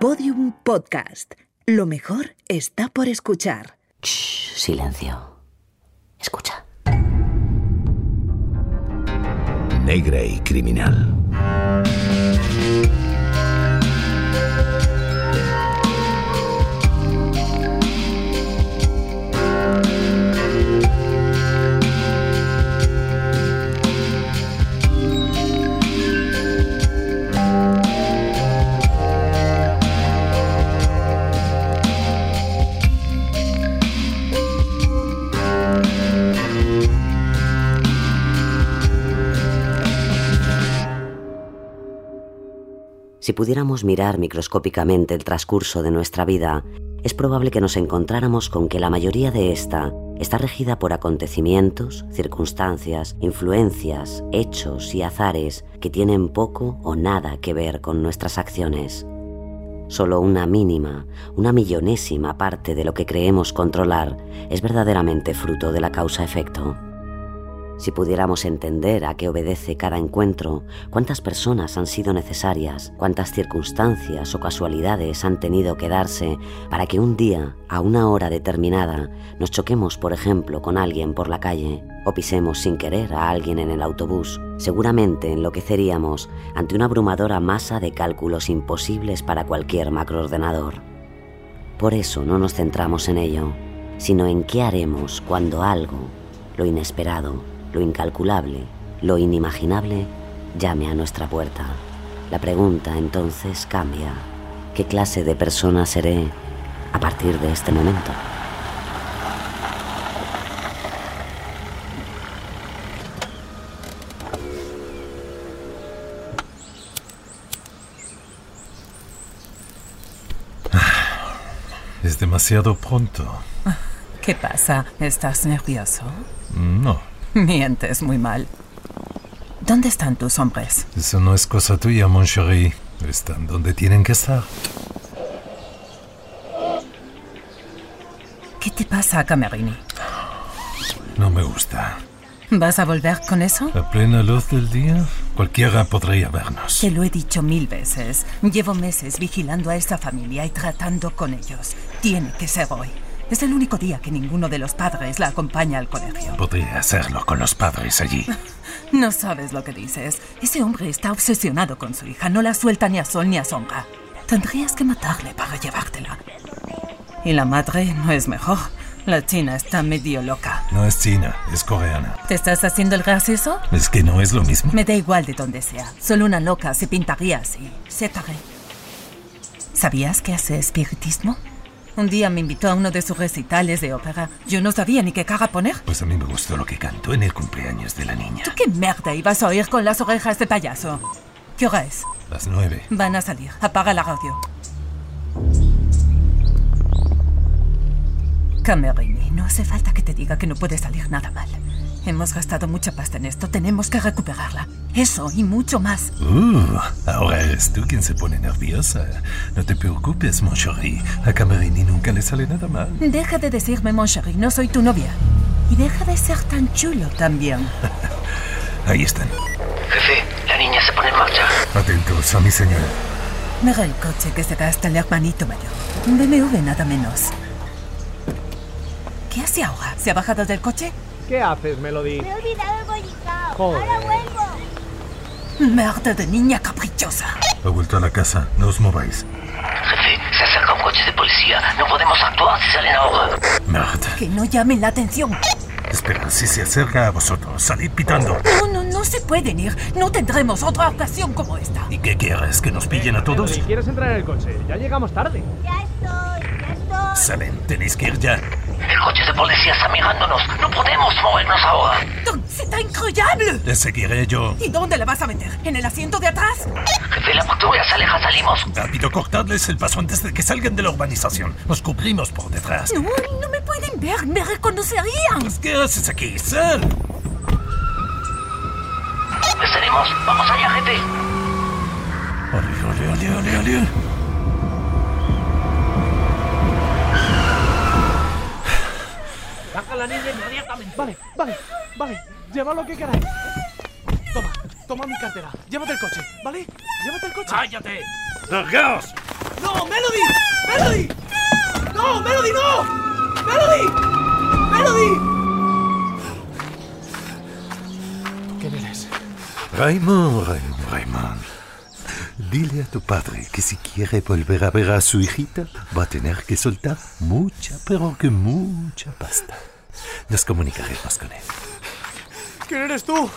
Podium Podcast. Lo mejor está por escuchar. Shh, silencio. Escucha. Negra y criminal. Si pudiéramos mirar microscópicamente el transcurso de nuestra vida, es probable que nos encontráramos con que la mayoría de esta está regida por acontecimientos, circunstancias, influencias, hechos y azares que tienen poco o nada que ver con nuestras acciones. Solo una mínima, una millonésima parte de lo que creemos controlar es verdaderamente fruto de la causa-efecto. Si pudiéramos entender a qué obedece cada encuentro, cuántas personas han sido necesarias, cuántas circunstancias o casualidades han tenido que darse para que un día, a una hora determinada, nos choquemos, por ejemplo, con alguien por la calle o pisemos sin querer a alguien en el autobús, seguramente enloqueceríamos ante una abrumadora masa de cálculos imposibles para cualquier macroordenador. Por eso no nos centramos en ello, sino en qué haremos cuando algo, lo inesperado, lo incalculable, lo inimaginable, llame a nuestra puerta. La pregunta entonces cambia. ¿Qué clase de persona seré a partir de este momento? Es demasiado pronto. ¿Qué pasa? ¿Estás nervioso? No, Mientes muy mal. ¿Dónde están tus hombres? eso no es cosa tuya, mon chéri. Están donde tienen que estar. ¿Qué te pasa, Camerini? No me gusta. ¿Vas a volver con eso? A plena luz del día, cualquiera podría vernos. Te lo he dicho mil veces. Llevo meses vigilando a esta familia y tratando con ellos. Tiene que ser hoy. Es el único día que ninguno de los padres la acompaña al colegio. Podría hacerlo con los padres allí. No sabes lo que dices. Ese hombre está obsesionado con su hija. No la suelta ni a sol ni a sombra. Tendrías que matarle para llevártela. Y la madre no es mejor. La china está medio loca. No es china, es coreana. ¿Te estás haciendo el gracioso? ¿Es que no es lo mismo? Me da igual de donde sea. Solo una loca se pintaría así. Se. ¿Sabías que hace espiritismo? Un día me invitó a uno de sus recitales de ópera. Yo no sabía ni qué cara poner. Pues a mí me gustó lo que cantó en el cumpleaños de la niña. ¿Tú qué merda ibas a oír con las orejas de payaso? ¿Qué hora es? Las nueve. Van a salir. Apaga la radio. Camerini, no hace falta que te diga que no puede salir nada mal. Hemos gastado mucha pasta en esto. Tenemos que recuperarla. Eso y mucho más. Uh, ahora eres tú quien se pone nerviosa. No te preocupes, mon chéri. A Camerini nunca le sale nada mal. Deja de decirme, mon chéri, no soy tu novia. Y deja de ser tan chulo también. Ahí están. Jefe, la niña se pone en marcha. Atentos a mi señal. Mira el coche que se gasta el hermanito mayor. Un BMW nada menos. ¿Qué hace ahora? ¿Se ha bajado del coche? ¿Qué haces, Melody? Me he olvidado el bollicao. Joder. Ahora vuelvo. Merda de niña caprichosa. Ha vuelto a la casa. No os mováis. Jefe, se acerca un coche de policía. No podemos actuar si salen ahora. Merda. Que no llamen la atención. Espera, si se acerca a vosotros, salid pitando. No, no, no se pueden ir. No tendremos otra ocasión como esta. ¿Y qué quieres? ¿Que nos pillen a todos? Melody, ¿quieres entrar en el coche? Ya llegamos tarde. Ya estoy, ya estoy. Salen, tenéis que ir ya. El coche de policía está mirándonos. No podemos movernos ahora. ¡C'est incroyable! Le seguiré yo. ¿Y dónde la vas a meter? ¿En el asiento de atrás? Jefe, la patrulla se aleja. Salimos. Rápido, cortadles el paso antes de que salgan de la urbanización. Nos cubrimos por detrás. No, no me pueden ver. Me reconocerían. Pues, ¿Qué haces aquí? ¡Sal! Les tenemos. Vamos allá, jefe. Ole, ole, ole, ole, ole. Saca a la niña inmediatamente. Vale, vale, vale. Llevad lo que queráis. Toma, toma mi cartera. Llévate el coche, ¿vale? Llévate el coche. ¡Cállate! ¡Largaos! ¡No, Melody! ¡Melody! ¡No, Melody, no! ¡Melody! ¡Melody! ¿Quién eres? Raymond, Raymond, Raymond. Dile a tu padre que si quiere volver a ver a su hijita, va a tener que soltar mucha, pero que mucha pasta. Nos comunicaremos con él. ¿Quién eres tú?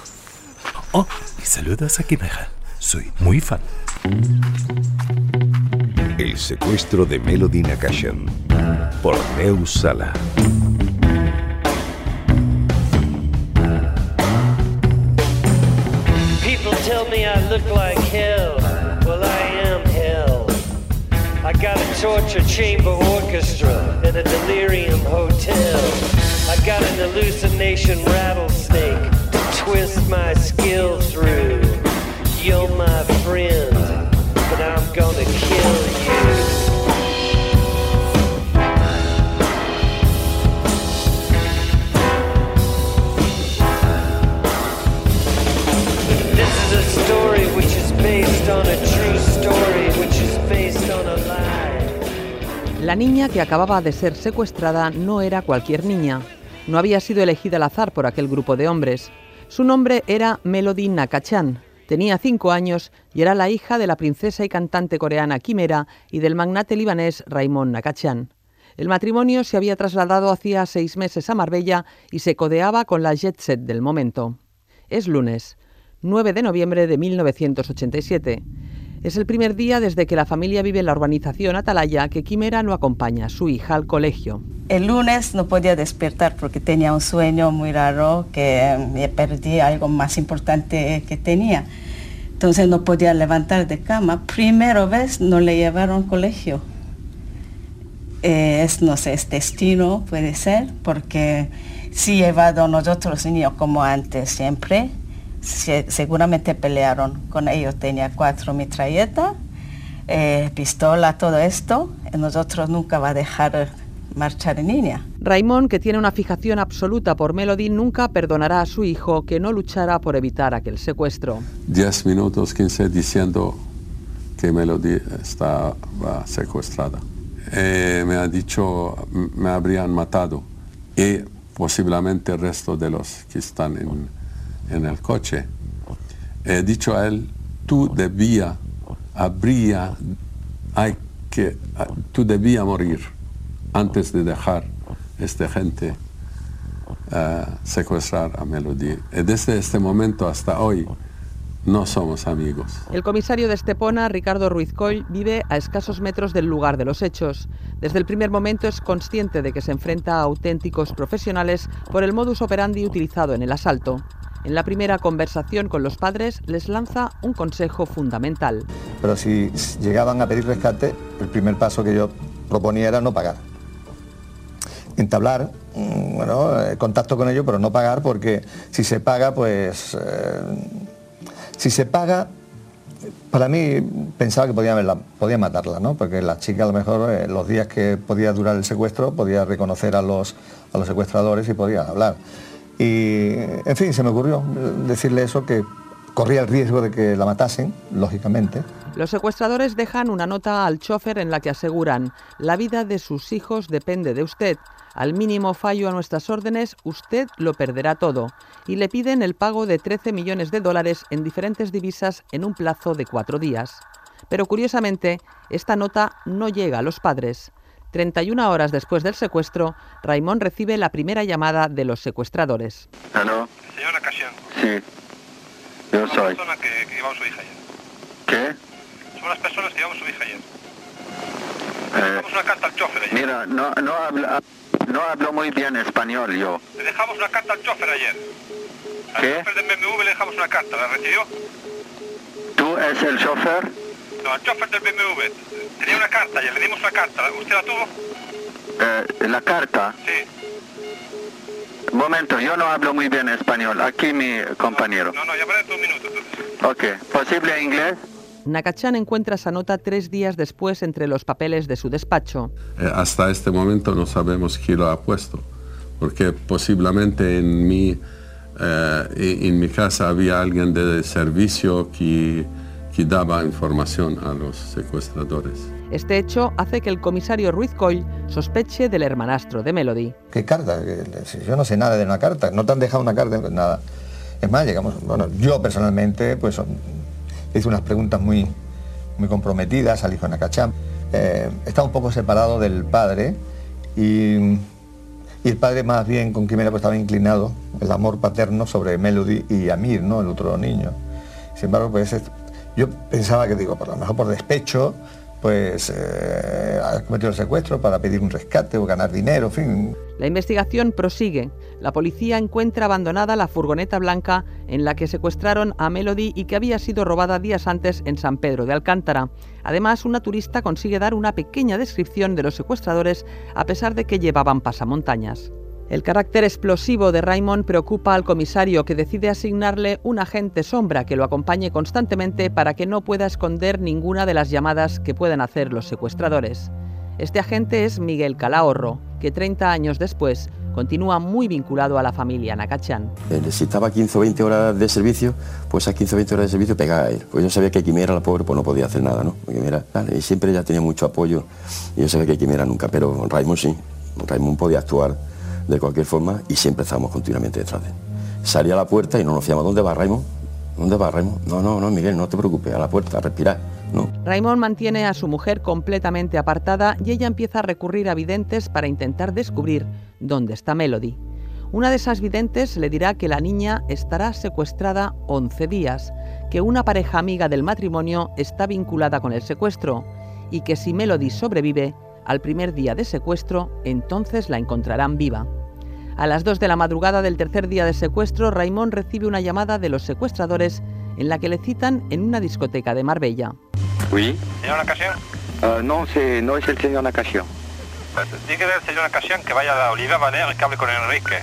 Oh, y saludos a Quimera. Soy muy fan. El secuestro de Melody Nakashian por Neus Sala. Torture chamber orchestra in a delirium hotel. I got an hallucination rattlesnake to twist my skill through. You're my friend, but I'm gonna kill you. This is a story which is based on a La niña que acababa de ser secuestrada no era cualquier niña. No había sido elegida al azar por aquel grupo de hombres. Su nombre era Melody Nakachan. Tenía cinco años y era la hija de la princesa y cantante coreana Kimera y del magnate libanés Raymond Nakachan. El matrimonio se había trasladado hacía seis meses a Marbella y se codeaba con la jet set del momento. Es lunes, 9 de noviembre de 1987. Es el primer día desde que la familia vive en la urbanización Atalaya que Quimera no acompaña a su hija al colegio. El lunes no podía despertar porque tenía un sueño muy raro que me perdí algo más importante que tenía. Entonces no podía levantar de cama. Primera vez no le llevaron al colegio. Eh, es, no sé, es destino, puede ser, porque si llevado a nosotros niños como antes siempre, se- seguramente pelearon con ellos. Tenía cuatro metralletas, eh, pistola, todo esto. y nosotros nunca va a dejar marchar niña. Raymond, que tiene una fijación absoluta por Melody, nunca perdonará a su hijo que no luchara por evitar aquel secuestro. 10 minutos, 15 diciendo que Melody estaba secuestrada. Eh, me ha dicho, me habrían matado y posiblemente el resto de los que están en, en el coche. He dicho a él, tú debía, habría, hay que, tú debía morir antes de dejar esta gente eh, secuestrar a Melody. Desde este momento hasta hoy no somos amigos. El comisario de Estepona, Ricardo Ruiz Coll, vive a escasos metros del lugar de los hechos. Desde el primer momento es consciente de que se enfrenta a auténticos profesionales por el modus operandi utilizado en el asalto. En la primera conversación con los padres les lanza un consejo fundamental. Pero si llegaban a pedir rescate, el primer paso que yo proponía era no pagar. Entablar mm, bueno, eh, contacto con ellos, pero no pagar porque si se paga, pues... eh, si se paga, para mí pensaba que podía, podía matarla, ¿no? Porque la chica a lo mejor eh, los días que podía durar el secuestro podía reconocer a los, a los secuestradores y podía hablar. Y, en fin, se me ocurrió decirle eso, que corría el riesgo de que la matasen, lógicamente. Los secuestradores dejan una nota al chofer en la que aseguran, la vida de sus hijos depende de usted. Al mínimo fallo a nuestras órdenes, usted lo perderá todo. Y le piden el pago de 13 millones de dólares en diferentes divisas en un plazo de cuatro días. Pero curiosamente, esta nota no llega a los padres. 31 horas después del secuestro, Raymond recibe la primera llamada de los secuestradores. ¿Aló? Señor Nakashian, Sí, yo soy. las personas que, que llevamos a su hija ayer. ¿Qué? Somos las personas que llevamos a su hija ayer. Eh, Dejamos una carta al chofer ayer. mira, no, no, habla, no hablo muy bien español yo. Le dejamos una carta al chofer ayer. Al ¿Qué? chofer del BMW le dejamos una carta, ¿la recibió? ¿Tú es el chofer? No, al chofer del BMW. Tenía una carta ayer, le dimos una carta. ¿Usted la tuvo? Eh, la carta. Sí. Momento, yo no hablo muy bien español. Aquí mi compañero. No, no, dentro de un minuto. entonces. Ok, ¿posible inglés? Nakachan encuentra esa nota tres días después entre los papeles de su despacho. Eh, hasta este momento no sabemos quién lo ha puesto, porque posiblemente en mi, eh, en mi casa había alguien de servicio que, que daba información a los secuestradores. Este hecho hace que el comisario Ruiz Coll sospeche del hermanastro de Melody. ¿Qué carta? Yo no sé nada de una carta, no te han dejado una carta, nada. Es más, llegamos, bueno, yo personalmente, pues hice unas preguntas muy, muy comprometidas al hijo de Nakacham. Eh, está un poco separado del padre y, el padre más bien con quien era pues, estaba inclinado el amor paterno sobre Melody y Amir, ¿no? el otro niño. Sin embargo, pues yo pensaba que digo, por lo mejor por despecho, pues eh, ha cometido el secuestro para pedir un rescate o ganar dinero, en fin. La investigación prosigue. La policía encuentra abandonada la furgoneta blanca en la que secuestraron a Melody y que había sido robada días antes en San Pedro de Alcántara. Además, una turista consigue dar una pequeña descripción de los secuestradores a pesar de que llevaban pasamontañas. El carácter explosivo de Raymond preocupa al comisario que decide asignarle un agente sombra que lo acompañe constantemente para que no pueda esconder ninguna de las llamadas que puedan hacer los secuestradores. Este agente es Miguel Calahorro, que 30 años después continúa muy vinculado a la familia Nakachan. Eh, necesitaba 15 o 20 horas de servicio, pues a 15 o 20 horas de servicio pegaba a él. Pues yo sabía que Quimera, la pobre, pues no podía hacer nada, ¿no? Quimera, y siempre ya tenía mucho apoyo, y yo sabía que Quimera nunca, pero Raymond sí. Raymond podía actuar de cualquier forma y siempre estábamos continuamente detrás de él. Salía a la puerta y no nos decíamos, ¿dónde va Raymond? ¿Dónde va Raymond? No, no, no, Miguel, no te preocupes, a la puerta, a respirar. Raymond mantiene a su mujer completamente apartada y ella empieza a recurrir a videntes para intentar descubrir dónde está Melody. Una de esas videntes le dirá que la niña estará secuestrada 11 días, que una pareja amiga del matrimonio está vinculada con el secuestro y que si Melody sobrevive, al primer día de secuestro, entonces la encontrarán viva. A las 2 de la madrugada del tercer día de secuestro, Raymond recibe una llamada de los secuestradores en la que le citan en una discoteca de Marbella. Oui. ¿Señor Nacasión? Uh, no, se, no es el señor Nacasión. Pues, dígale al señor Nacasión que vaya a Olivia Valer y que hable con Enrique.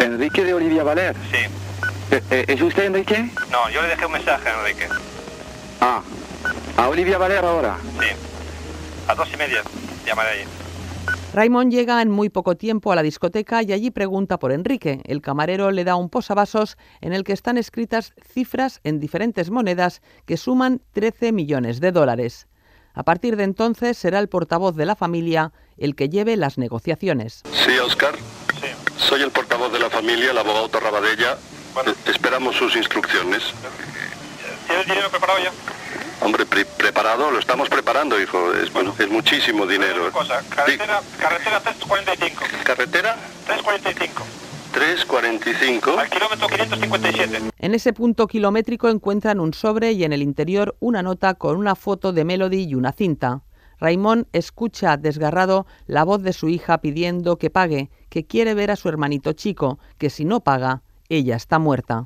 ¿Enrique de Olivia Valer? Sí. Eh, eh, ¿Es usted Enrique? No, yo le dejé un mensaje a Enrique. Ah, a Olivia Valer ahora. Sí. A dos y media llamaré ahí. Raymond llega en muy poco tiempo a la discoteca y allí pregunta por Enrique. El camarero le da un posavasos en el que están escritas cifras en diferentes monedas que suman 13 millones de dólares. A partir de entonces será el portavoz de la familia el que lleve las negociaciones. Sí, Oscar. Sí. Soy el portavoz de la familia, el abogado Torrabadella. Bueno. Esperamos sus instrucciones. ¿Tiene el dinero preparado ya? Hombre, pre- preparado, lo estamos preparando, hijo. Es, bueno, es muchísimo dinero. Una cosa, carretera, carretera 345. ¿Carretera? 345. 345. Al kilómetro 557. En ese punto kilométrico encuentran un sobre y en el interior una nota con una foto de Melody y una cinta. Raymond escucha desgarrado la voz de su hija pidiendo que pague, que quiere ver a su hermanito chico, que si no paga, ella está muerta.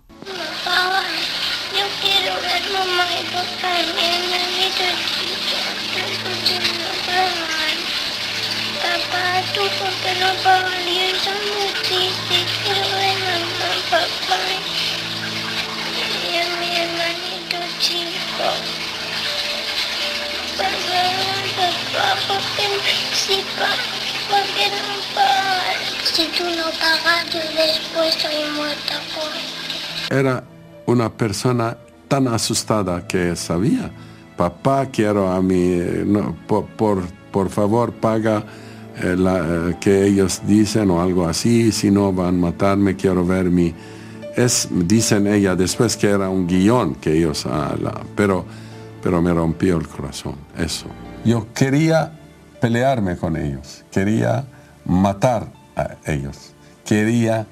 Era una persona tan asustada que sabía, papá, quiero a por, por, por favor, paga eh, la, eh, que ellos dicen o algo así, si no van a matarme, quiero ver mi... Es, dicen ella después que era un guion que ellos, ah, la- pero, pero me rompió el corazón, eso. Yo quería pelearme con ellos, quería matar a ellos, quería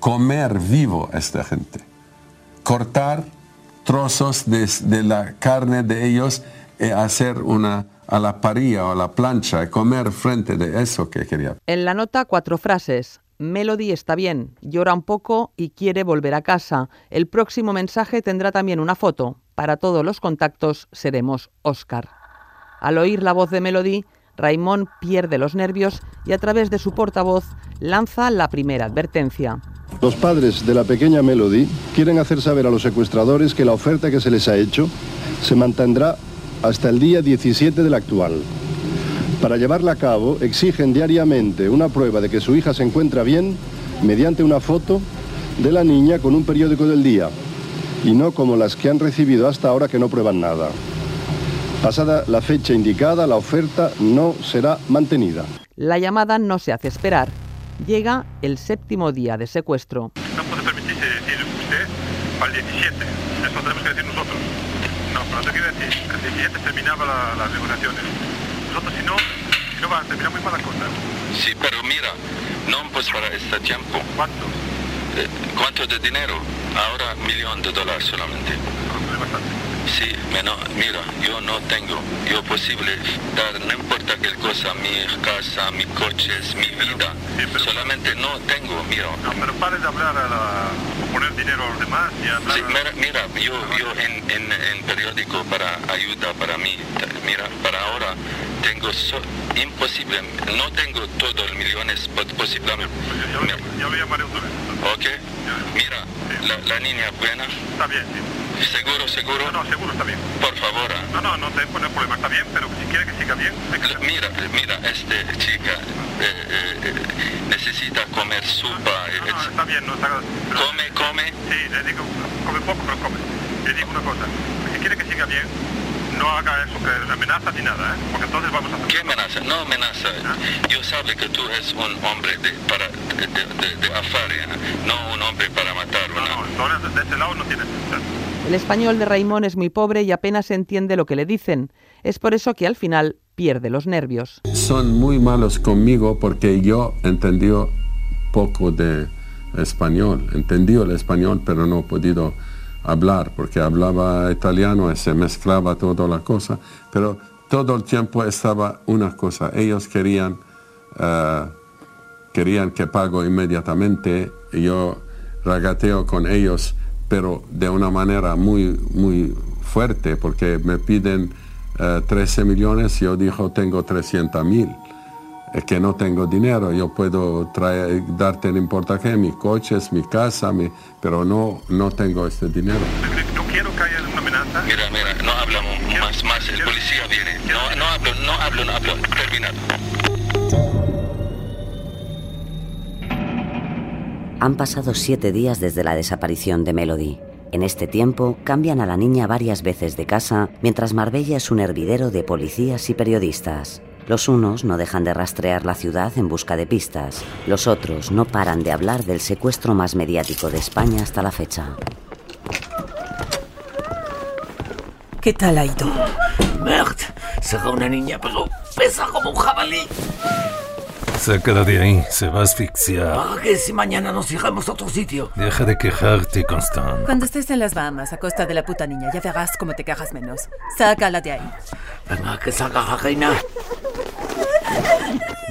comer vivo a esta gente, cortar trozos de, de la carne de ellos y hacer una a la parilla o a la plancha comer frente de eso que quería. En la nota cuatro frases. Melody está bien, llora un poco y quiere volver a casa. El próximo mensaje tendrá también una foto. Para todos los contactos seremos Oscar. Al oír la voz de Melody, Raymond pierde los nervios y a través de su portavoz lanza la primera advertencia. Los padres de la pequeña Melody quieren hacer saber a los secuestradores que la oferta que se les ha hecho se mantendrá hasta el día 17 del actual. Para llevarla a cabo, exigen diariamente una prueba de que su hija se encuentra bien mediante una foto de la niña con un periódico del día. y no como las que han recibido hasta ahora que no prueban nada. Pasada la fecha indicada, la oferta no será mantenida. La llamada no se hace esperar. Llega el séptimo día de secuestro. No puede permitirse decir usted para el 17. Eso lo tenemos que decir nosotros. No, pero te quiero decir el 17 terminaba la- las negociaciones. Nosotros si no, si no va a terminar muy mala cosa. Sí, pero mira, no pues para este tiempo. ¿Cuánto? Eh, ¿Cuánto de dinero? Ahora millón de dólares solamente. Sí, pero mira, yo no tengo, yo posible dar, no importa qué cosa, mi casa, mi coches, mi vida, solamente no tengo, mira. No, pero pare de hablar a la, poner dinero a los demás y hablar Sí, mira, mira, yo, yo en, en, en periódico para ayuda para mí, mira, para ahora tengo so- imposible, no tengo todos los millones, pero posiblemente. Ya lo llamaré otra vez. Ok, mira, la, la niña buena, Está bien, sí. seguro, seguro. No, no, seguro está bien. Por favor. ah. No, no, no tengo no problema, está bien, pero si quiere que siga bien, que Mira, mira, esta chica eh, eh, eh, necesita comer sopa. eh, No, está bien, no está... Come, come. Sí, le digo, come poco, pero come. Le digo una cosa, si quiere que siga bien, no haga eso, que amenaza ni nada, ¿eh? Porque entonces vamos a... ¿Qué amenaza? No amenaza. Yo sabe que tú eres un hombre de, para, de, de, de afaria, no un hombre para matar. Una... Entonces, de ese lado no tiene... El español de Raimón es muy pobre y apenas entiende lo que le dicen. Es por eso que al final pierde los nervios. Son muy malos conmigo porque yo entendí poco de español. Entendí el español, pero no he podido hablar porque hablaba italiano y se mezclaba toda la cosa. Pero todo el tiempo estaba una cosa. Ellos querían, eh, querían que pago inmediatamente. Yo regateo con ellos, pero de una manera muy, muy fuerte porque me piden eh, 13 millones. Yo digo, tengo 300 mil es que no tengo dinero, yo puedo traer, darte no importa qué, mis coches, mi casa, mi- pero no, no tengo este dinero. No quiero que haya una amenaza. Mira, mira, no hablamos más, más, el policía viene. No, no hablo, no hablo, no hablo. Terminado. Han pasado siete días desde la desaparición de Melody. En este tiempo cambian a la niña varias veces de casa, mientras Marbella es un hervidero de policías y periodistas. Los unos no dejan de rastrear la ciudad en busca de pistas, los otros no paran de hablar del secuestro más mediático de España hasta la fecha. ¿Qué tal ha ido? Merde, será una niña, pero pesa como un jabalí. Sácala de ahí, se va a asfixiar. ¿Para qué si mañana nos fijamos a otro sitio? Deja de quejarte, Constant. Cuando estés en las Bahamas a costa de la puta niña, ya verás cómo te quejas menos. Sácala de ahí. Venga, que salga la reina.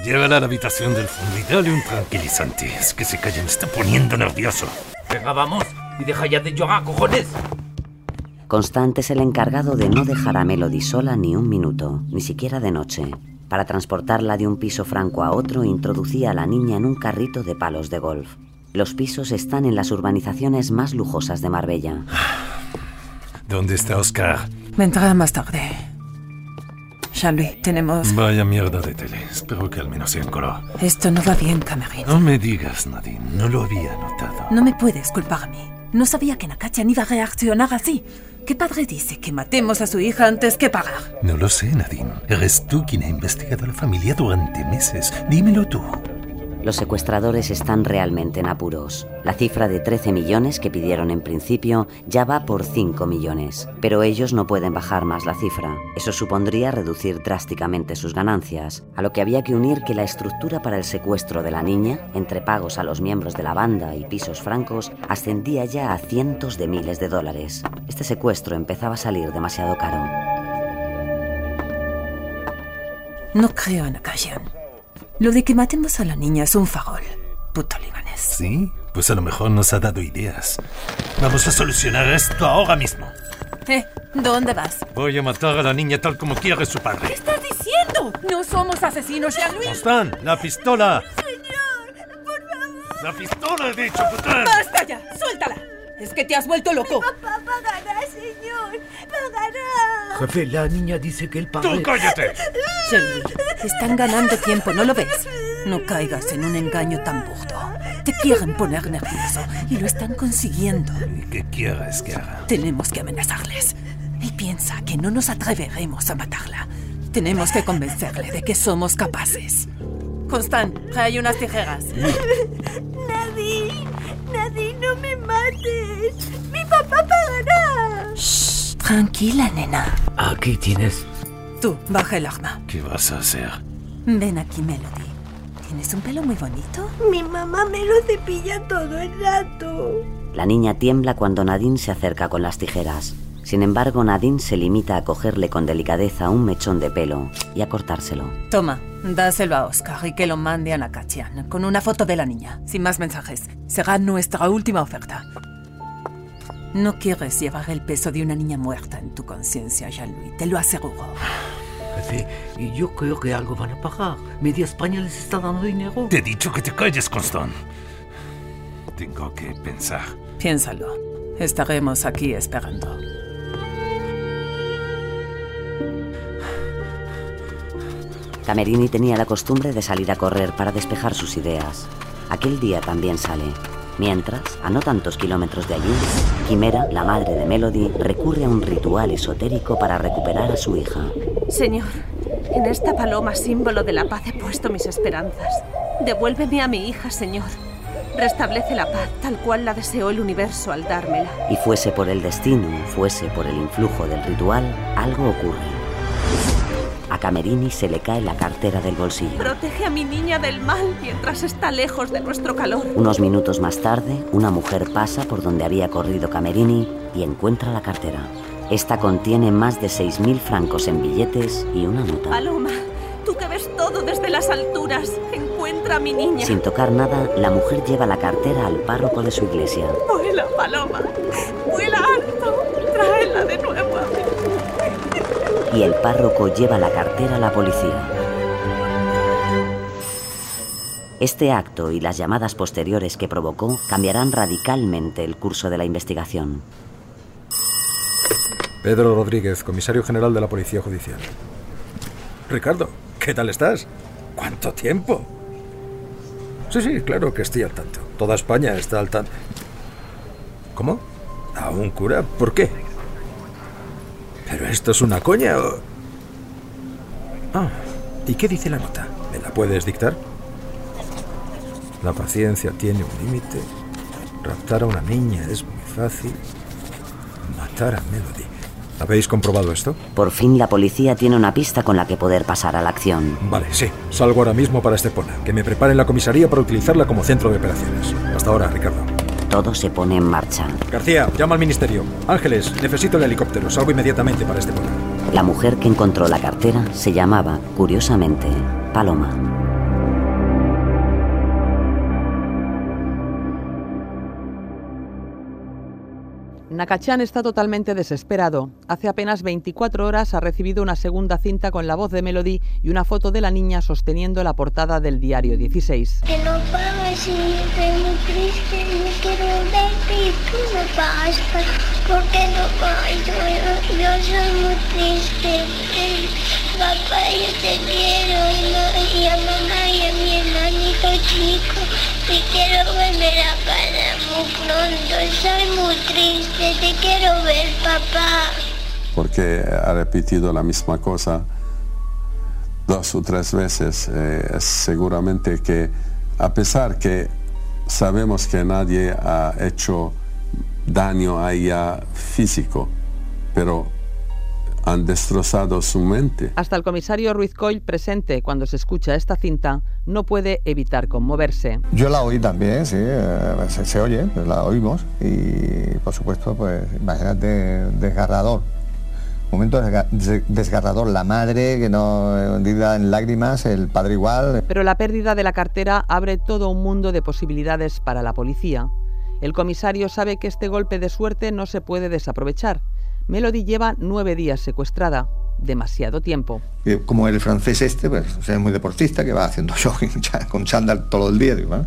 Llévala a la habitación del fondo y dale un tranquilizante. Es que se calle, me está poniendo nervioso. Venga, vamos. Y deja ya de llorar, cojones. Constante es el encargado de no dejar a Melody sola ni un minuto, ni siquiera de noche. Para transportarla de un piso franco a otro, introducía a la niña en un carrito de palos de golf. Los pisos están en las urbanizaciones más lujosas de Marbella. ¿Dónde está Oscar? Vendrá más tarde. Jean-Louis, tenemos... Vaya mierda de tele. Espero que al menos sea en color. Esto no va bien, Camerín. No me digas, Nadine. No lo había notado. No me puedes culpar a mí. No sabía que Nakachan iba a reaccionar así. ¿Qué padre dice que matemos a su hija antes que pagar? No lo sé, Nadine. Eres tú quien ha investigado a la familia durante meses. Dímelo tú. Los secuestradores están realmente en apuros. La cifra de 13 millones que pidieron en principio ya va por 5 millones, pero ellos no pueden bajar más la cifra. Eso supondría reducir drásticamente sus ganancias, a lo que había que unir que la estructura para el secuestro de la niña, entre pagos a los miembros de la banda y pisos francos, ascendía ya a cientos de miles de dólares. Este secuestro empezaba a salir demasiado caro. No creo en Nakachan. Lo de que matemos a la niña es un farol. Puto libanés. ¿Sí? Pues a lo mejor nos ha dado ideas. Vamos a solucionar esto ahora mismo. ¿Eh? ¿Dónde vas? Voy a matar a la niña tal como quiere su padre. ¿Qué estás diciendo? No somos asesinos, Jean-Louis. Constant, la pistola. La pistola, he dicho, pután. ¡Basta ya! ¡Suéltala! Es que te has vuelto loco. Papá pagará, señor. Pagará. Jefe, la niña dice que el padre... ¡Tú cállate! Están ganando tiempo, ¿no lo ves? No caigas en un engaño tan burdo. Te quieren poner nervioso y lo están consiguiendo. ¿Y qué quieres que haga? Tenemos que amenazarles. Él piensa que no nos atreveremos a matarla. Tenemos que convencerle de que somos capaces. Constant, trae unas tijeras. Nadine, Nadine, no me mates. Mi papá pagará. Shh, tranquila, nena. Aquí tienes. Tú, baja el arma. ¿Qué vas a hacer? Ven aquí, Melody. ¿Tienes un pelo muy bonito? Mi mamá me lo cepilla todo el rato. La niña tiembla cuando Nadine se acerca con las tijeras. Sin embargo, Nadine se limita a cogerle con delicadeza un mechón de pelo y a cortárselo. Toma, dáselo a Oscar y que lo mande a Nakachian con una foto de la niña, sin más mensajes. Será nuestra última oferta. No quieres llevar el peso de una niña muerta en tu conciencia, Jean-Louis, te lo aseguro. Jefe, y yo creo que algo van a pagar. Media España les está dando dinero. Te he dicho que te calles, Constant. Tengo que pensar. Piénsalo. Estaremos aquí esperando. Camerini tenía la costumbre de salir a correr para despejar sus ideas. Aquel día también sale. Mientras, a no tantos kilómetros de allí, Quimera, la madre de Melody, recurre a un ritual esotérico para recuperar a su hija. Señor, en esta paloma símbolo de la paz he puesto mis esperanzas. Devuélveme a mi hija, Señor. Restablece la paz tal cual la deseó el universo al dármela. Y fuese por el destino, fuese por el influjo del ritual, algo ocurre. Camerini se le cae la cartera del bolsillo. Protege a mi niña del mal mientras está lejos de nuestro calor. Unos minutos más tarde, una mujer pasa por donde había corrido Camerini y encuentra la cartera. Esta contiene más de 6.000 francos en billetes y una nota. Paloma, tú que ves todo desde las alturas, encuentra a mi niña. Sin tocar nada, la mujer lleva la cartera al párroco de su iglesia. Vuela, Paloma, vuela alto, Y el párroco lleva la cartera a la policía. Este acto y las llamadas posteriores que provocó cambiarán radicalmente el curso de la investigación. Pedro Rodríguez, comisario general de la Policía Judicial. Ricardo, ¿qué tal estás? ¿Cuánto tiempo? Sí, sí, claro que estoy al tanto. Toda España está al tanto. ¿Cómo? ¿A un cura? ¿Por qué? ¿Pero esto es una coña o...? Ah, ¿y qué dice la nota? ¿Me la puedes dictar? La paciencia tiene un límite. Raptar a una niña es muy fácil. Matar a Melody. ¿Habéis comprobado esto? Por fin la policía tiene una pista con la que poder pasar a la acción. Vale, sí. Salgo ahora mismo para Estepona. Que me preparen la comisaría para utilizarla como centro de operaciones. Hasta ahora, Ricardo. Todo se pone en marcha. García, llama al ministerio. Ángeles, necesito el helicóptero. Salgo inmediatamente para Estepona. La mujer que encontró la cartera se llamaba, curiosamente, Paloma. Nakachan está totalmente desesperado. Hace apenas 24 horas ha recibido una segunda cinta con la voz de Melody y una foto de la niña sosteniendo la portada del diario 16. Que no pagas y estoy muy triste, quiero tú no pagas. ¿Por qué no pagas? Yo, yo soy muy triste. Papá, yo te quiero y, a mamá y a mi hermanito chico. Te quiero volver a casa muy pronto. Soy muy triste, te quiero ver, papá. porque ha repetido la misma cosa dos o tres veces. Eh, seguramente que, a pesar que sabemos que nadie ha hecho daño a ella físico, pero han destrozado su mente. Hasta el comisario Ruiz Coll, presente cuando se escucha esta cinta, no puede evitar conmoverse. Yo la oí también, sí, eh, se, se oye, pues la oímos y por supuesto, pues imagínate, desgarrador. Momento desga- des- desgarrador, la madre que no eh, hundida en lágrimas, el padre igual. Pero la pérdida de la cartera abre todo un mundo de posibilidades para la policía. El comisario sabe que este golpe de suerte no se puede desaprovechar. Melody lleva nueve días secuestrada, demasiado tiempo. Como el francés este, pues es muy deportista, que va haciendo jogging con chándal todo el día, ¿ah?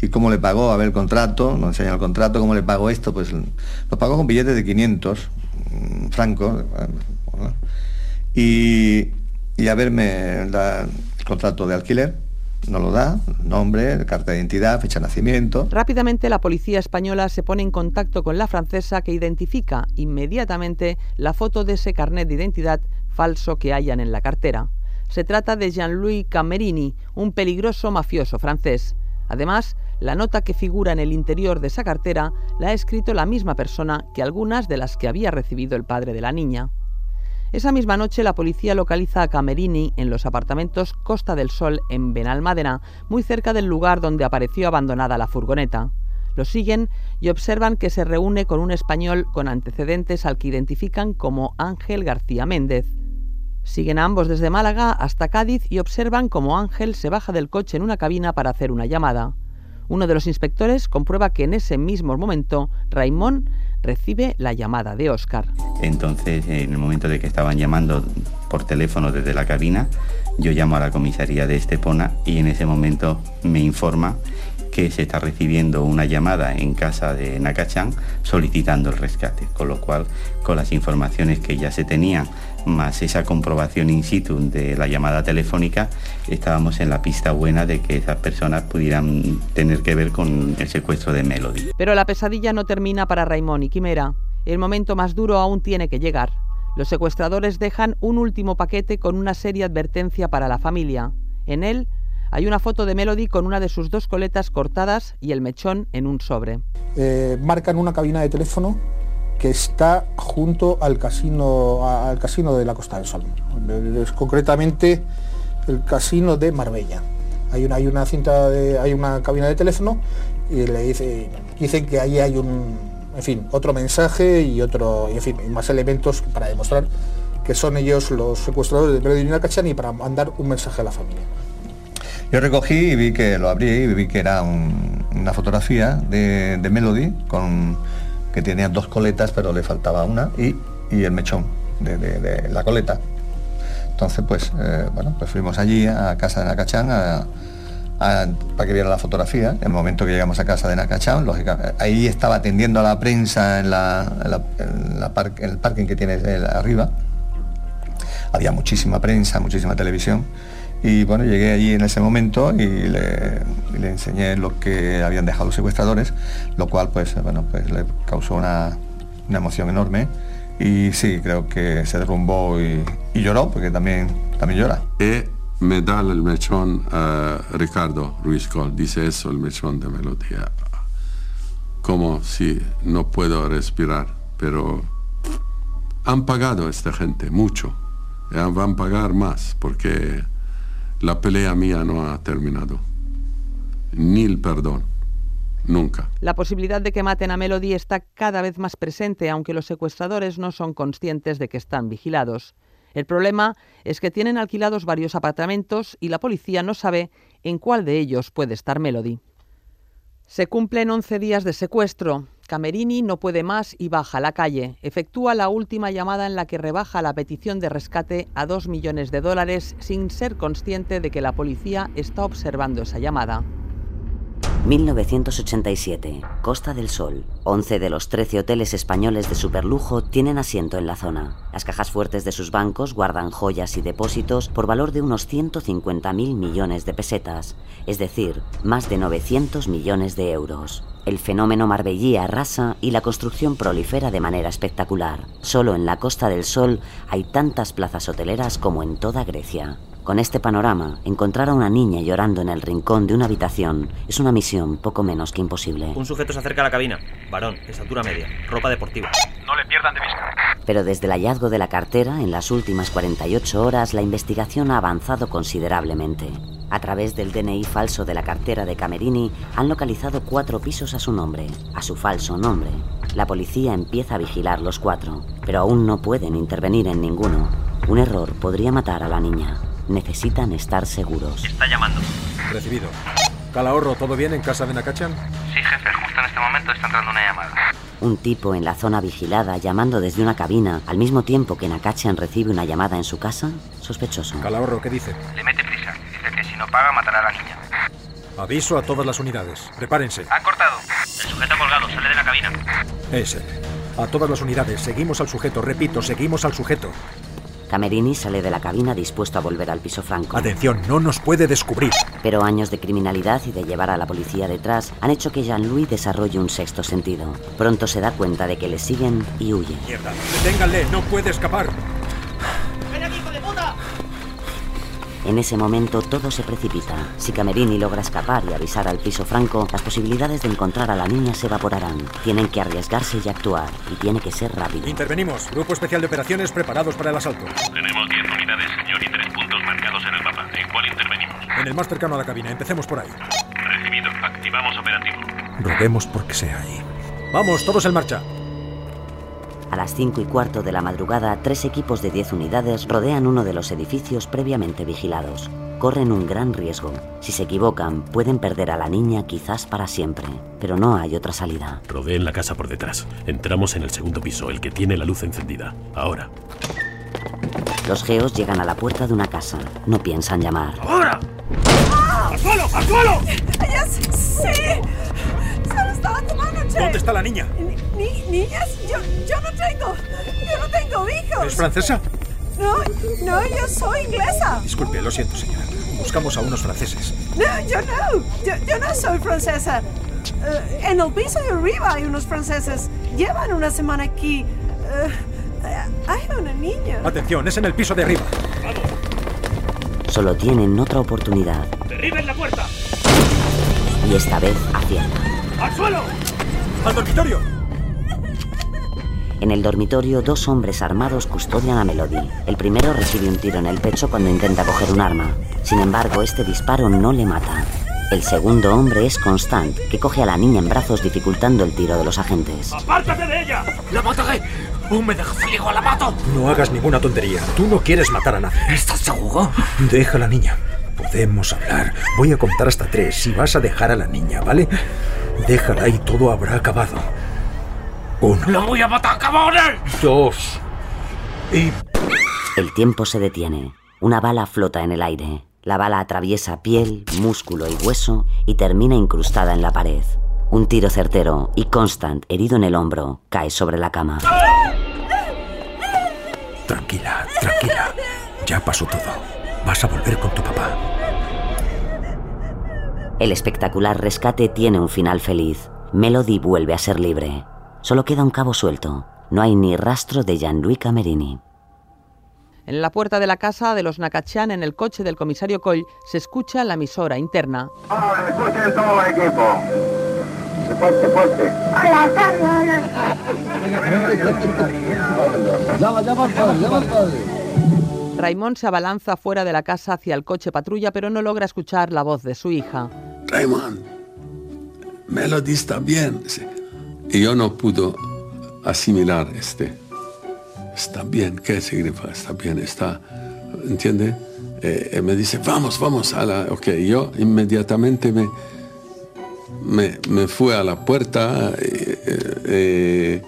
¿Y cómo le pagó? A ver el contrato, nos enseña el contrato, ¿cómo le pagó esto? Pues lo pagó con billetes de 500 francos. ¿no? Y, y a verme el contrato de alquiler, no lo da, nombre, carta de identidad, fecha de nacimiento. Rápidamente la policía española se pone en contacto con la francesa que identifica inmediatamente la foto de ese carnet de identidad falso que hallan en la cartera. Se trata de Jean-Louis Camerini, un peligroso mafioso francés. Además, la nota que figura en el interior de esa cartera la ha escrito la misma persona que algunas de las que había recibido el padre de la niña. Esa misma noche la policía localiza a Camerini en los apartamentos Costa del Sol en Benalmádena, muy cerca del lugar donde apareció abandonada la furgoneta. Lo siguen y observan que se reúne con un español con antecedentes al que identifican como Ángel García Méndez. Siguen a ambos desde Málaga hasta Cádiz y observan cómo Ángel se baja del coche en una cabina para hacer una llamada. Uno de los inspectores comprueba que en ese mismo momento Raimón recibe la llamada de Oscar. Entonces, en el momento de que estaban llamando por teléfono desde la cabina, yo llamo a la comisaría de Estepona y en ese momento me informa que se está recibiendo una llamada en casa de Nakachan solicitando el rescate, con lo cual con las informaciones que ya se tenían, más esa comprobación in situ de la llamada telefónica, estábamos en la pista buena de que esas personas pudieran tener que ver con el secuestro de Melody. Pero la pesadilla no termina para Raimón y Quimera. El momento más duro aún tiene que llegar. Los secuestradores dejan un último paquete con una seria advertencia para la familia. En él hay una foto de Melody con una de sus dos coletas cortadas y el mechón en un sobre. Eh, marcan una cabina de teléfono que está junto al casino, al casino de la Costa del Sol, es concretamente el casino de Marbella. Hay una, hay una cinta hay una cabina de teléfono y le dice, dicen que ahí hay un, en fin, otro mensaje y otro, y en fin, más elementos para demostrar que son ellos los secuestradores de Melody Cachan y para mandar un mensaje a la familia. Yo recogí y vi que lo abrí y vi que era una fotografía de, Melody con que tenía dos coletas pero le faltaba una y, el mechón de, la coleta. Entonces pues eh, bueno pues fuimos allí a casa de Nakachan para que viera la fotografía. En el momento que llegamos a casa de Nakachan, lógicamente, ahí estaba atendiendo a la prensa en, el parking que tiene arriba. Había muchísima prensa, muchísima televisión y bueno, llegué allí en ese momento y le, enseñé lo que habían dejado los secuestradores, lo cual pues, bueno, pues le causó una, emoción enorme. Y sí, creo que se derrumbó y, lloró, porque también, también llora. Y me da el mechón a Ricardo Ruiz Col, dice eso el mechón de melodía. Como si no puedo respirar, pero han pagado esta gente mucho. Y van a pagar más, porque la pelea mía no ha terminado. Ni el perdón. Nunca. La posibilidad de que maten a Melody está cada vez más presente, aunque los secuestradores no son conscientes de que están vigilados. El problema es que tienen alquilados varios apartamentos y la policía no sabe en cuál de ellos puede estar Melody. Se cumplen 11 días de secuestro. Camerini no puede más y baja a la calle. Efectúa la última llamada en la que rebaja la petición de rescate a 2 millones de dólares sin ser consciente de que la policía está observando esa llamada. 1987, Costa del Sol. 11 de los 13 hoteles españoles de superlujo tienen asiento en la zona. Las cajas fuertes de sus bancos guardan joyas y depósitos por valor de unos 150.000 millones de pesetas, es decir, más de 900 millones de euros. El fenómeno Marbellí arrasa y la construcción prolifera de manera espectacular. Solo en la Costa del Sol hay tantas plazas hoteleras como en toda Grecia. Con este panorama, encontrar a una niña llorando en el rincón de una habitación es una misión poco menos que imposible. Un sujeto se acerca a la cabina. Varón, estatura media, ropa deportiva. No le pierdan de vista. Pero desde el hallazgo de la cartera, en las últimas 48 horas, la investigación ha avanzado considerablemente. A través del DNI falso de la cartera de Camerini, han localizado cuatro pisos a su nombre, a su falso nombre. La policía empieza a vigilar los cuatro, pero aún no pueden intervenir en ninguno. Un error podría matar a la niña. Necesitan estar seguros. Está llamando. Recibido. Calahorro, ¿todo bien en casa de Nakachan? Sí, jefe, justo en este momento está entrando una llamada. Un tipo en la zona vigilada llamando desde una cabina al mismo tiempo que Nakachan recibe una llamada en su casa? Sospechoso. Calahorro, ¿qué dice? Le mete prisa. Dice que si no paga matará a la niña. Aviso a todas las unidades. Prepárense. Ha cortado. El sujeto colgado sale de la cabina. Ese. A todas las unidades. Seguimos al sujeto. Repito, seguimos al sujeto. Camerini sale de la cabina dispuesto a volver al piso franco. Atención, no nos puede descubrir. Pero años de criminalidad y de llevar a la policía detrás han hecho que Jean-Louis desarrolle un sexto sentido. Pronto se da cuenta de que le siguen y huye. Mierda, deténganle, no puede escapar. En ese momento todo se precipita. Si Camerini logra escapar y avisar al piso franco, las posibilidades de encontrar a la niña se evaporarán. Tienen que arriesgarse y actuar, y tiene que ser rápido. Intervenimos. Grupo especial de operaciones preparados para el asalto. Tenemos 10 unidades, señor, y tres puntos marcados en el mapa. ¿En cuál intervenimos? En el más cercano a la cabina. Empecemos por ahí. Recibido. Activamos operativo. Roguemos porque sea ahí. Vamos, todos en marcha. A las 5 y cuarto de la madrugada, tres equipos de 10 unidades rodean uno de los edificios previamente vigilados. Corren un gran riesgo. Si se equivocan, pueden perder a la niña quizás para siempre, pero no hay otra salida. Rodeen la casa por detrás. Entramos en el segundo piso, el que tiene la luz encendida. Ahora. Los geos llegan a la puerta de una casa. No piensan llamar. ¡Ahora! ¡Al suelo! ¡Al suelo! ¡Ella sí! ¡Se lo estaba tomando! ¿Dónde está la niña? Ni- niñas, yo, yo no tengo. Yo no tengo hijos. ¿Es francesa? No, no, yo soy inglesa. Disculpe, lo siento, señora. Buscamos a unos franceses. No, yo no. Yo, yo no soy francesa. Eh, en el piso de arriba hay unos franceses. Llevan una semana aquí. Eh, hay una niña. Atención, es en el piso de arriba. Solo tienen otra oportunidad, ¡Derriben la puerta! y esta vez aciertan. ¡Al suelo! ¡Al dormitorio! En el dormitorio, dos hombres armados custodian a Melody. El primero recibe un tiro en el pecho cuando intenta coger un arma. Sin embargo, este disparo no le mata. El segundo hombre es Constant, que coge a la niña en brazos dificultando el tiro de los agentes. ¡Apártate de ella! ¡La mataré! ¡Un me dejas la mato! No hagas ninguna tontería. Tú no quieres matar a nadie. ¿Estás seguro? Deja a la niña. Podemos hablar. Voy a contar hasta tres y vas a dejar a la niña, ¿vale? Déjala y todo habrá acabado. Uno, ¡La voy a matar, cabrones! dos y... El tiempo se detiene. Una bala flota en el aire. La bala atraviesa piel, músculo y hueso y termina incrustada en la pared. Un tiro certero y Constant, herido en el hombro, cae sobre la cama. Tranquila, tranquila. Ya pasó todo. Vas a volver con tu papá. El espectacular rescate tiene un final feliz. Melody vuelve a ser libre. Solo queda un cabo suelto. No hay ni rastro de Jean-Louis Camerini. En la puerta de la casa de los Nakachan, en el coche del comisario Coll, se escucha la emisora interna. Escuchen todo el equipo. Fuerte, fuerte. Hola, Carlos. Llama, llama al padre, llama al padre. Raymond se abalanza fuera de la casa hacia el coche patrulla, pero no logra escuchar la voz de su hija. Raymond, Melody está bien. Sí. Y yo no pude asimilar este. Está bien, ¿qué significa? Está bien, está, ¿entiende? Eh, eh, me dice, vamos, vamos a la... Ok, yo inmediatamente me, me, me fui a la puerta. eh,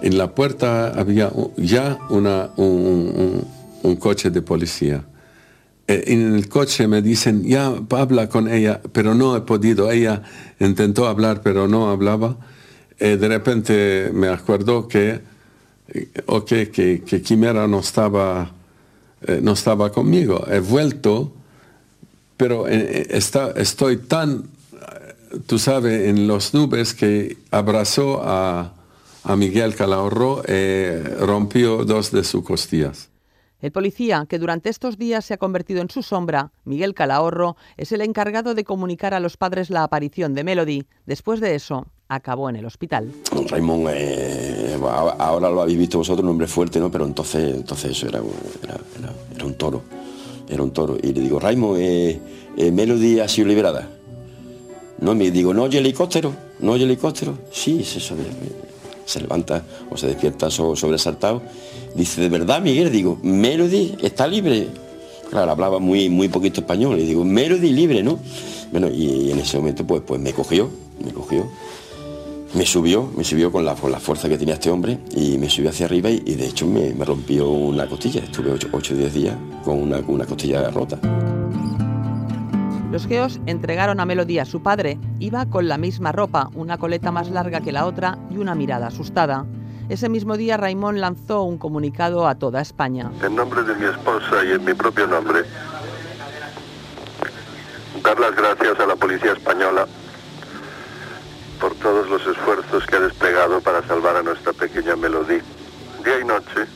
en la puerta había ya una, un, coche de policía. En el coche me dicen, ya habla con ella, pero no he podido. Ella intentó hablar, pero no hablaba. Eh, de repente me acuerdo que, eh, ok, que, que Quimera no estaba, eh, no estaba conmigo. He vuelto, pero eh, eh, está, estoy tan, eh, tú sabes, en los nubes que abrazó a, a Miguel Calahorro y rompió dos de sus costillas. El policía, que durante estos días se ha convertido en su sombra, Miguel Calahorro, es el encargado de comunicar a los padres la aparición de Melody. Después de eso, acabó en el hospital. Raymond, eh, ahora lo habéis visto vosotros, un hombre fuerte, ¿no? Pero entonces, entonces eso era, era, un toro. Era un toro. Y le digo, Raymond, eh, eh, Melody ha sido liberada. No, me digo, ¿no oye helicóptero? ¿No oye helicóptero? Sí, se, levanta o se despierta so- sobresaltado. Dice, ¿de verdad, Miguel? Digo, Melody está libre. Claro, hablaba muy, muy poquito español. Y digo, Melody libre, ¿no? Bueno, y, y en ese momento pues, pues me cogió, me cogió. Me subió, me subió con la, con la fuerza que tenía este hombre y me subió hacia arriba y, y de hecho me, me rompió una costilla. Estuve 8 o 10 días con una, con una costilla rota. Los geos entregaron a Melody a su padre. Iba con la misma ropa, una coleta más larga que la otra y una mirada asustada. Ese mismo día Raimón lanzó un comunicado a toda España. En nombre de mi esposa y en mi propio nombre, dar las gracias a la policía española por todos los esfuerzos que ha desplegado para salvar a nuestra pequeña Melody. Día y noche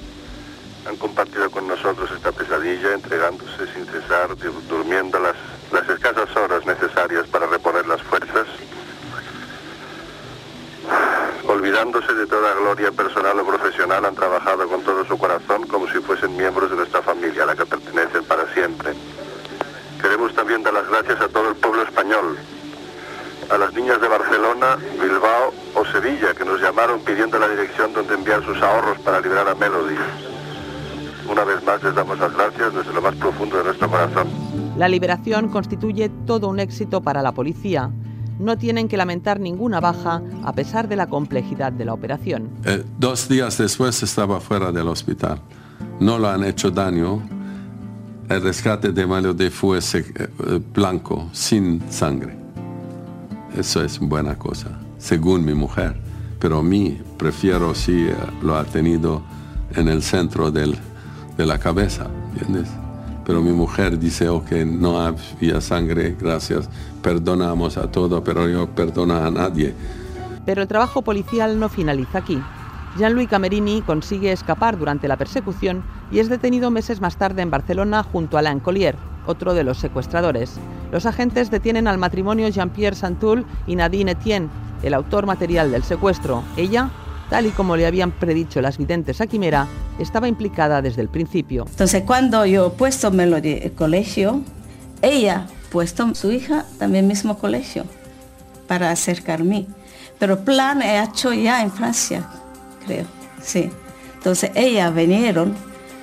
han compartido con nosotros esta pesadilla, entregándose sin cesar, durmiendo las, las escasas horas necesarias para reponer las fuerzas, olvidándose de toda gloria personal o profesional, han trabajado con todo su corazón como si fuesen miembros de nuestra familia, a la que pertenecen para siempre. Queremos también dar las gracias a todo el pueblo español, a las niñas de Barcelona, Bilbao o Sevilla, que nos llamaron pidiendo la dirección donde enviar sus ahorros para liberar a Melody. Una vez más les damos las gracias desde lo más profundo de nuestro corazón. La liberación constituye todo un éxito para la policía. No tienen que lamentar ninguna baja a pesar de la complejidad de la operación. Eh, dos días después estaba fuera del hospital. No lo han hecho daño. El rescate de Melody fue eh, blanco, sin sangre. Eso es buena cosa, según mi mujer. Pero a mí prefiero si eh, lo ha tenido en el centro del, de la cabeza, ¿entiendes? Pero mi mujer dice, ok, no había sangre, gracias, perdonamos a todo, pero yo perdono a nadie. Pero el trabajo policial no finaliza aquí. Jean-Louis Camerini consigue escapar durante la persecución y es detenido meses más tarde en Barcelona junto a Alain Collier, otro de los secuestradores. Los agentes detienen al matrimonio Jean-Pierre Santoul y Nadine Etienne, el autor material del secuestro. Ella tal y como le habían predicho las videntes a Quimera, estaba implicada desde el principio. Entonces, cuando yo puesto Melody el colegio, ella puesto su hija también mismo colegio para acercarme. Pero plan he hecho ya en Francia, creo, sí. Entonces, ella vinieron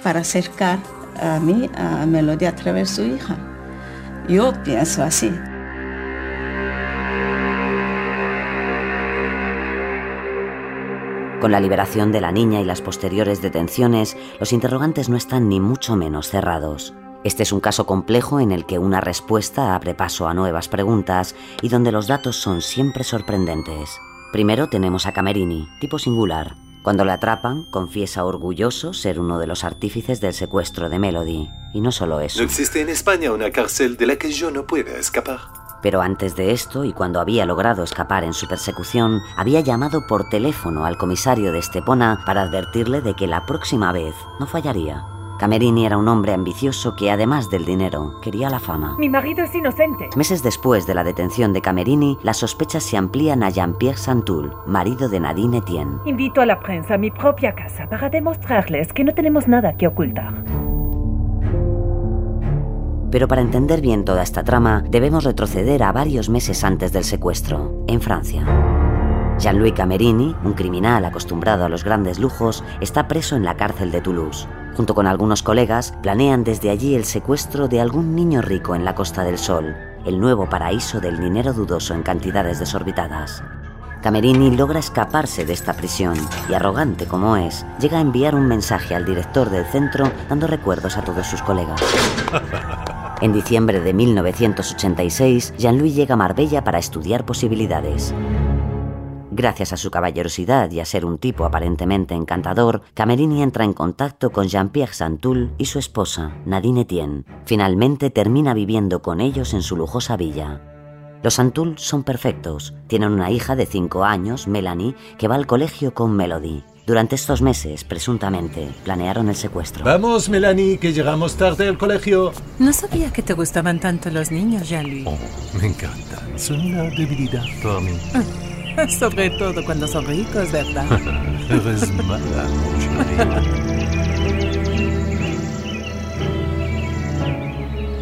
para acercar a mí, a Melody a través de su hija. Yo pienso así. Con la liberación de la niña y las posteriores detenciones, los interrogantes no están ni mucho menos cerrados. Este es un caso complejo en el que una respuesta abre paso a nuevas preguntas y donde los datos son siempre sorprendentes. Primero tenemos a Camerini, tipo singular. Cuando le atrapan, confiesa orgulloso ser uno de los artífices del secuestro de Melody. Y no solo eso. No existe en España una cárcel de la que yo no pueda escapar. Pero antes de esto, y cuando había logrado escapar en su persecución, había llamado por teléfono al comisario de Estepona para advertirle de que la próxima vez no fallaría. Camerini era un hombre ambicioso que, además del dinero, quería la fama. Mi marido es inocente. Meses después de la detención de Camerini, las sospechas se amplían a Jean-Pierre Santoul, marido de Nadine Etienne. Invito a la prensa a mi propia casa para demostrarles que no tenemos nada que ocultar. Pero para entender bien toda esta trama, debemos retroceder a varios meses antes del secuestro, en Francia. Jean-Louis Camerini, un criminal acostumbrado a los grandes lujos, está preso en la cárcel de Toulouse. Junto con algunos colegas, planean desde allí el secuestro de algún niño rico en la Costa del Sol, el nuevo paraíso del dinero dudoso en cantidades desorbitadas. Camerini logra escaparse de esta prisión y, arrogante como es, llega a enviar un mensaje al director del centro dando recuerdos a todos sus colegas. En diciembre de 1986, Jean-Louis llega a Marbella para estudiar posibilidades. Gracias a su caballerosidad y a ser un tipo aparentemente encantador, Camerini entra en contacto con Jean-Pierre Santoul y su esposa, Nadine Etienne. Finalmente termina viviendo con ellos en su lujosa villa. Los Santoul son perfectos. Tienen una hija de 5 años, Melanie, que va al colegio con Melody. Durante estos meses, presuntamente, planearon el secuestro. Vamos, Melanie, que llegamos tarde al colegio. No sabía que te gustaban tanto los niños, Jean-Louis. Oh, me encantan. Son una debilidad para mí. Sobre todo cuando son ricos, ¿verdad? Eres mala,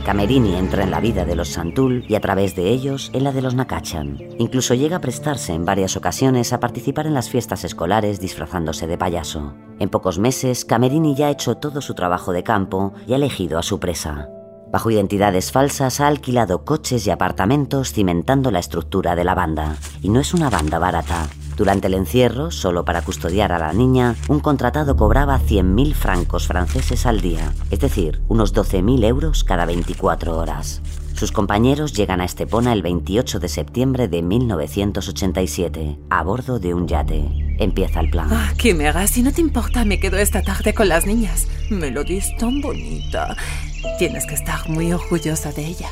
Camerini entra en la vida de los Santul y a través de ellos en la de los Nakachan. Incluso llega a prestarse en varias ocasiones a participar en las fiestas escolares disfrazándose de payaso. En pocos meses, Camerini ya ha hecho todo su trabajo de campo y ha elegido a su presa. Bajo identidades falsas ha alquilado coches y apartamentos cimentando la estructura de la banda. Y no es una banda barata. Durante el encierro, solo para custodiar a la niña, un contratado cobraba 100.000 francos franceses al día, es decir, unos 12.000 euros cada 24 horas. Sus compañeros llegan a Estepona el 28 de septiembre de 1987, a bordo de un yate. Empieza el plan. Ah, Quimera, si no te importa, me quedo esta tarde con las niñas. Es tan bonita. Tienes que estar muy orgullosa de ella.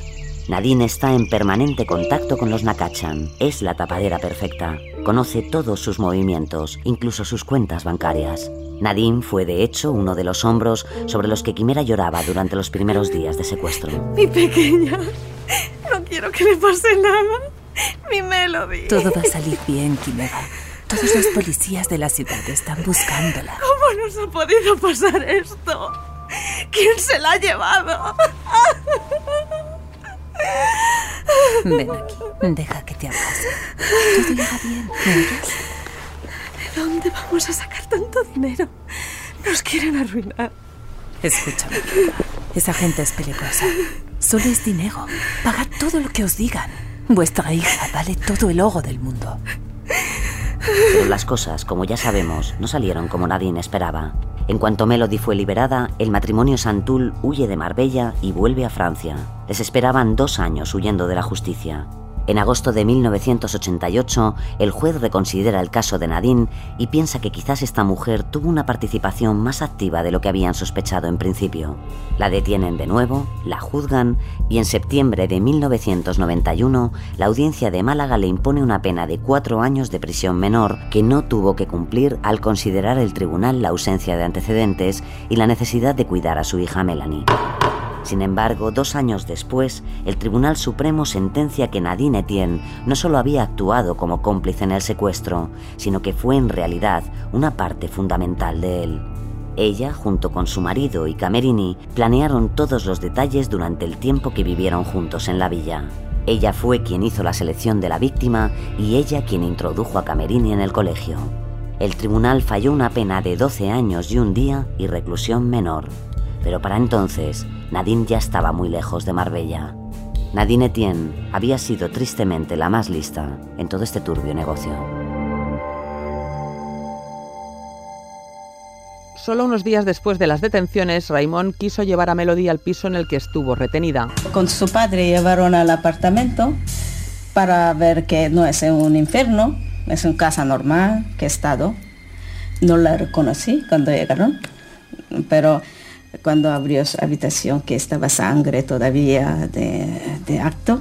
Nadine está en permanente contacto con los Nakachan. Es la tapadera perfecta. Conoce todos sus movimientos, incluso sus cuentas bancarias. Nadine fue de hecho uno de los hombros sobre los que Quimera lloraba durante los primeros días de secuestro. Mi pequeña. No quiero que le pase nada. Mi Melody. Todo va a salir bien, Quimera. Todos los policías de la ciudad están buscándola. ¿Cómo nos ha podido pasar esto? ¿Quién se la ha llevado? Ven aquí, deja que te abrace. Todo irá bien. ¿De dónde vamos a sacar tanto dinero? Nos quieren arruinar. Escúchame, esa gente es peligrosa. Solo es dinero. Pagad todo lo que os digan. Vuestra hija vale todo el oro del mundo. Pero las cosas, como ya sabemos, no salieron como Nadine esperaba. En cuanto Melody fue liberada, el matrimonio Santul huye de Marbella y vuelve a Francia. Les esperaban dos años huyendo de la justicia. En agosto de 1988, el juez reconsidera el caso de Nadine y piensa que quizás esta mujer tuvo una participación más activa de lo que habían sospechado en principio. La detienen de nuevo, la juzgan y en septiembre de 1991 la audiencia de Málaga le impone una pena de cuatro años de prisión menor que no tuvo que cumplir al considerar el tribunal la ausencia de antecedentes y la necesidad de cuidar a su hija Melanie. Sin embargo, dos años después, el Tribunal Supremo sentencia que Nadine Etienne no solo había actuado como cómplice en el secuestro, sino que fue en realidad una parte fundamental de él. Ella, junto con su marido y Camerini, planearon todos los detalles durante el tiempo que vivieron juntos en la villa. Ella fue quien hizo la selección de la víctima y ella quien introdujo a Camerini en el colegio. El tribunal falló una pena de 12 años y un día y reclusión menor. Pero para entonces, Nadine ya estaba muy lejos de Marbella. Nadine Etienne había sido tristemente la más lista en todo este turbio negocio. Solo unos días después de las detenciones, Raymond quiso llevar a Melody al piso en el que estuvo retenida. Con su padre llevaron al apartamento para ver que no es un infierno, es una casa normal que he estado. No la reconocí cuando llegaron, pero cuando abrió su habitación que estaba sangre todavía de, acto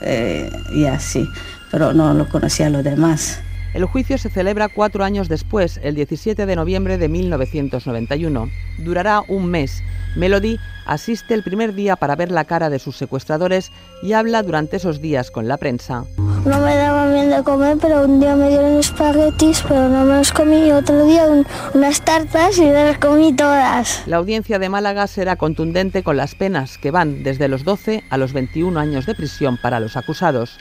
eh, y así, pero no lo conocía a los demás. El juicio se celebra cuatro años después, el 17 de noviembre de 1991. Durará un mes. Melody asiste el primer día para ver la cara de sus secuestradores y habla durante esos días con la prensa. No me daban bien de comer, pero un día me dieron espaguetis, pero no me los comí. Otro día un- unas tartas y me las comí todas. La audiencia de Málaga será contundente con las penas que van desde los 12 a los 21 años de prisión para los acusados.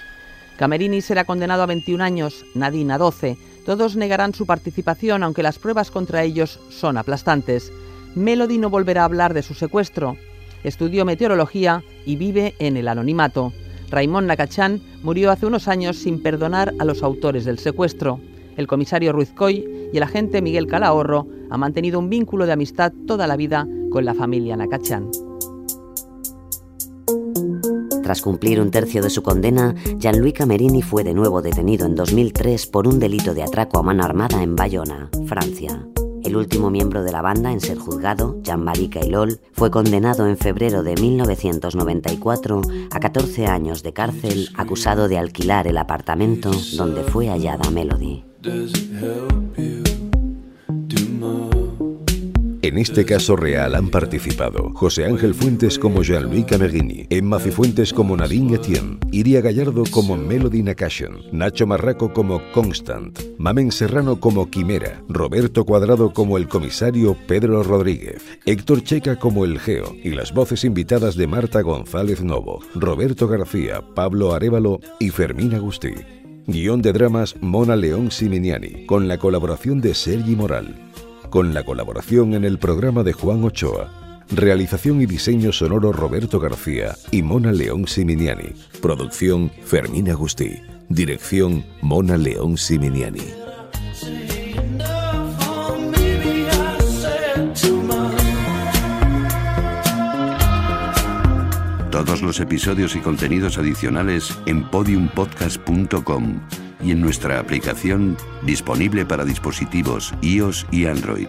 Camerini será condenado a 21 años, Nadine a 12. Todos negarán su participación, aunque las pruebas contra ellos son aplastantes. Melody no volverá a hablar de su secuestro. Estudió meteorología y vive en el anonimato. Raymond Nakachan murió hace unos años sin perdonar a los autores del secuestro. El comisario Ruiz Coy y el agente Miguel Calahorro han mantenido un vínculo de amistad toda la vida con la familia Nakachan. Tras cumplir un tercio de su condena, Gianluigi Camerini fue de nuevo detenido en 2003 por un delito de atraco a mano armada en Bayona, Francia. El último miembro de la banda en ser juzgado, Jean-Marie Cailol, fue condenado en febrero de 1994 a 14 años de cárcel acusado de alquilar el apartamento donde fue hallada Melody. En este caso real han participado José Ángel Fuentes como Jean-Louis Camerini, Emma Cifuentes como Nadine Etienne, Iria Gallardo como Melody Nakashian, Nacho Marraco como Constant, Mamen Serrano como Quimera, Roberto Cuadrado como el comisario Pedro Rodríguez, Héctor Checa como el Geo y las voces invitadas de Marta González Novo, Roberto García, Pablo Arevalo y Fermín Agustí. Guión de dramas Mona León Siminiani, con la colaboración de Sergi Moral con la colaboración en el programa de Juan Ochoa. Realización y diseño sonoro Roberto García y Mona León Siminiani. Producción Fermín Agustí. Dirección Mona León Siminiani. Todos los episodios y contenidos adicionales en podiumpodcast.com y en nuestra aplicación disponible para dispositivos iOS y Android.